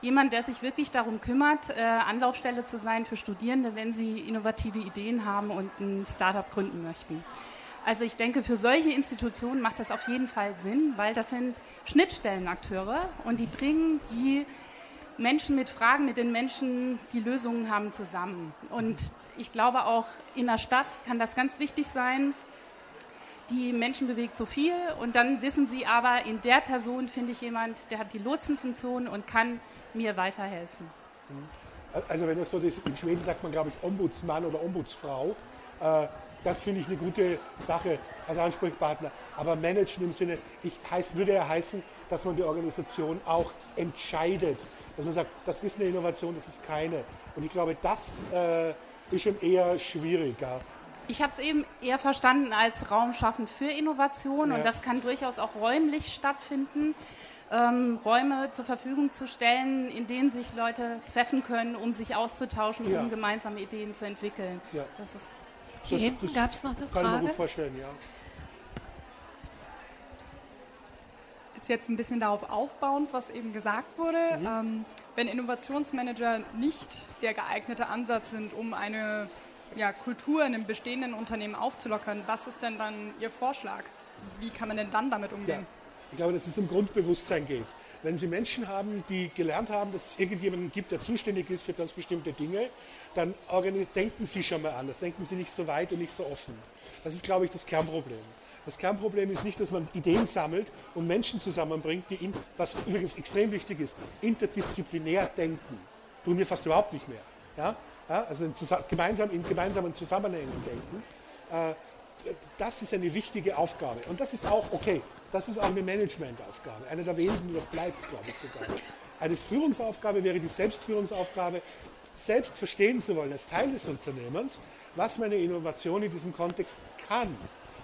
jemand, der sich wirklich darum kümmert, äh, Anlaufstelle zu sein für Studierende, wenn sie innovative Ideen haben und ein Startup gründen möchten. Also ich denke, für solche Institutionen macht das auf jeden Fall Sinn, weil das sind Schnittstellenakteure und die bringen die Menschen mit Fragen, mit den Menschen, die Lösungen haben, zusammen. Und ich glaube auch in der Stadt kann das ganz wichtig sein, die Menschen bewegt so viel und dann wissen sie aber, in der Person finde ich jemand, der hat die Lotsenfunktion und kann mir weiterhelfen. Also wenn das so ist, in Schweden sagt man, glaube ich, Ombudsmann oder Ombudsfrau. Äh, das finde ich eine gute Sache als Ansprechpartner. Aber managen im Sinne, ich heißt, würde ja heißen, dass man die Organisation auch entscheidet. Dass man sagt, das ist eine Innovation, das ist keine. Und ich glaube, das äh, ist schon eher schwieriger. Ich habe es eben eher verstanden als Raum schaffen für Innovation ja. und das kann durchaus auch räumlich stattfinden. Ähm, Räume zur Verfügung zu stellen, in denen sich Leute treffen können, um sich auszutauschen, ja. um gemeinsame Ideen zu entwickeln. Ja. Das ist Hier hinten gab es noch eine Frage. Kann ich mir gut vorstellen, ja. Ist jetzt ein bisschen darauf aufbauend, was eben gesagt wurde. Mhm. Ähm, wenn Innovationsmanager nicht der geeignete Ansatz sind, um eine ja, Kultur in einem bestehenden Unternehmen aufzulockern, was ist denn dann Ihr Vorschlag? Wie kann man denn dann damit umgehen? Ja, ich glaube, dass es um Grundbewusstsein geht. Wenn Sie Menschen haben, die gelernt haben, dass es irgendjemanden gibt, der zuständig ist für ganz bestimmte Dinge, dann denken Sie schon mal anders, denken Sie nicht so weit und nicht so offen. Das ist, glaube ich, das Kernproblem. Das Kernproblem ist nicht, dass man Ideen sammelt und Menschen zusammenbringt, die, in, was übrigens extrem wichtig ist, interdisziplinär denken. Tun wir fast überhaupt nicht mehr. Ja? ja, also in, gemeinsam, in gemeinsamen Zusammenhängen denken, äh, das ist eine wichtige Aufgabe. Und das ist auch, okay, das ist auch eine Managementaufgabe, eine der wenigen, die noch bleibt, glaube ich sogar. Eine Führungsaufgabe wäre die Selbstführungsaufgabe, selbst verstehen zu wollen als Teil des Unternehmens, was meine Innovation in diesem Kontext kann.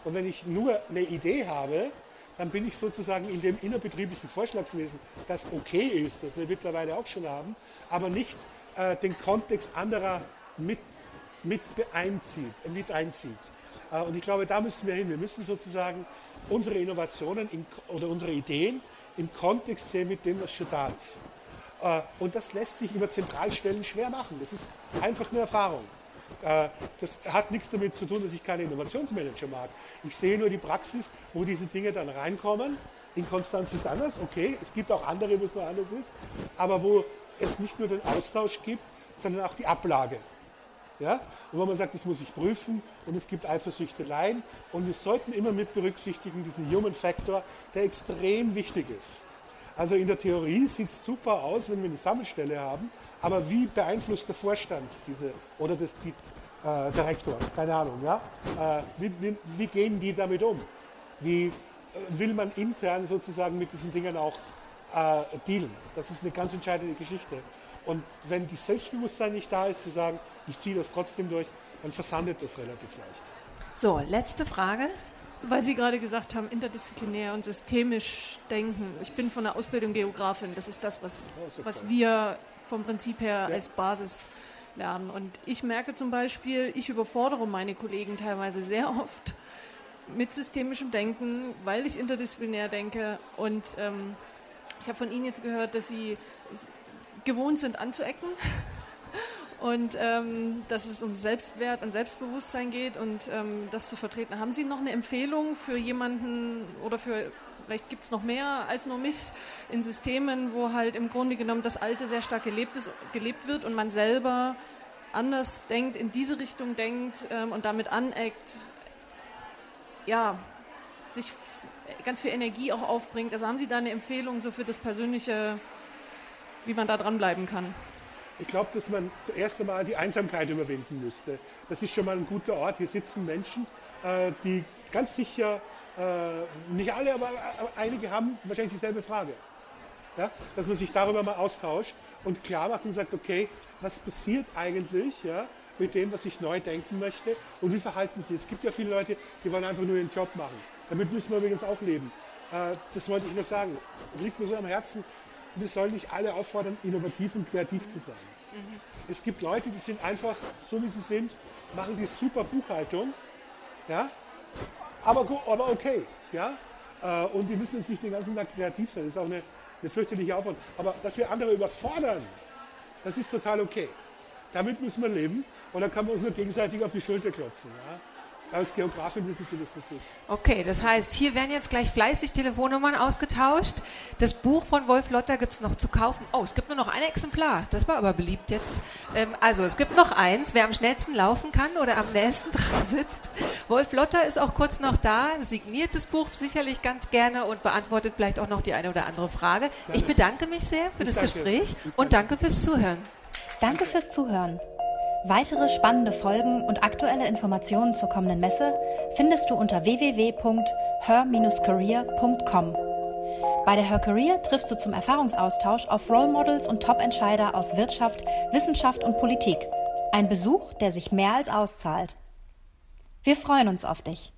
Und wenn ich nur eine Idee habe, dann bin ich sozusagen in dem innerbetrieblichen Vorschlagswesen, das okay ist, das wir mittlerweile auch schon haben, aber nicht äh, den Kontext anderer mit, mit, einzieht, mit einzieht. Äh, und ich glaube, da müssen wir hin. Wir müssen sozusagen unsere Innovationen in, oder unsere Ideen im Kontext sehen mit dem, was schon da ist. Äh, und das lässt sich über Zentralstellen schwer machen. Das ist einfach eine Erfahrung. Äh, das hat nichts damit zu tun, dass ich keine Innovationsmanager mag. Ich sehe nur die Praxis, wo diese Dinge dann reinkommen. In Konstanz ist es anders, okay. Es gibt auch andere, wo es nur anders ist. Aber wo es nicht nur den Austausch gibt, sondern auch die Ablage. Ja? Und wo man sagt, das muss ich prüfen und es gibt Eifersüchteleien. Und wir sollten immer mit berücksichtigen diesen Human Factor, der extrem wichtig ist. Also in der Theorie sieht es super aus, wenn wir eine Sammelstelle haben, aber wie beeinflusst der Vorstand diese oder das, die, äh, der Rektor, keine Ahnung, ja? Äh, wie, wie, wie, gehen die damit um? Wie äh, will man intern sozusagen mit diesen Dingen auch äh, dealen? Das ist eine ganz entscheidende Geschichte. Und wenn das Selbstbewusstsein nicht da ist, zu sagen, ich ziehe das trotzdem durch, dann versandet das relativ leicht. So, letzte Frage. Weil Sie gerade gesagt haben, interdisziplinär und systemisch denken. Ich bin von der Ausbildung Geografin. Das ist das, was, oh, was wir vom Prinzip her ja. als Basis lernen. Und ich merke zum Beispiel, ich überfordere meine Kollegen teilweise sehr oft mit systemischem Denken, weil ich interdisziplinär denke. Und ähm, ich habe von Ihnen jetzt gehört, dass Sie gewohnt sind anzuecken und ähm, dass es um Selbstwert und Selbstbewusstsein geht und ähm, das zu vertreten. Haben Sie noch eine Empfehlung für jemanden oder für, vielleicht gibt es noch mehr als nur mich, in Systemen, wo halt im Grunde genommen das Alte sehr stark gelebt, ist, gelebt wird und man selber anders denkt, in diese Richtung denkt ähm, und damit aneckt, ja, sich ganz viel Energie auch aufbringt. Also haben Sie da eine Empfehlung so für das persönliche, wie man da dranbleiben kann? Ich glaube, dass man zuerst einmal die Einsamkeit überwinden müsste. Das ist schon mal ein guter Ort. Hier sitzen Menschen, äh, die ganz sicher, äh, nicht alle, aber einige haben wahrscheinlich dieselbe Frage. Ja? Dass man sich darüber mal austauscht und klar macht und sagt, okay, was passiert eigentlich ja, mit dem, was ich neu denken möchte und wie verhalten sie? Es gibt ja viele Leute, die wollen einfach nur ihren Job machen. Damit müssen wir übrigens auch leben. Äh, das wollte ich noch sagen. Das liegt mir so am Herzen. Wir sollen nicht alle auffordern, innovativ und kreativ zu sein. Es gibt Leute, die sind einfach so wie sie sind, machen die super Buchhaltung, ja, aber, aber okay, ja, äh, und die müssen nicht den ganzen Tag kreativ sein. Das ist auch eine, eine fürchterliche Aufwand. Aber dass wir andere überfordern, das ist total okay. Damit müssen wir leben und dann kann man uns nur gegenseitig auf die Schulter klopfen. Ja? Als Geografin wissen Sie das natürlich. Okay, das heißt, hier werden jetzt gleich fleißig Telefonnummern ausgetauscht. Das Buch von Wolf Lotter gibt es noch zu kaufen. Oh, es gibt nur noch ein Exemplar. Das war aber beliebt jetzt. Ähm, also, es gibt noch eins. Wer am schnellsten laufen kann oder am nächsten dran sitzt. Wolf Lotter ist auch kurz noch da, signiert das Buch sicherlich ganz gerne und beantwortet vielleicht auch noch die eine oder andere Frage. Ich bedanke mich sehr für das Gespräch und danke fürs Zuhören. Danke fürs Zuhören. Weitere spannende Folgen und aktuelle Informationen zur kommenden Messe findest du unter www.her-career.com. Bei der Her Career triffst du zum Erfahrungsaustausch auf Role Models und Top-Entscheider aus Wirtschaft, Wissenschaft und Politik. Ein Besuch, der sich mehr als auszahlt. Wir freuen uns auf dich.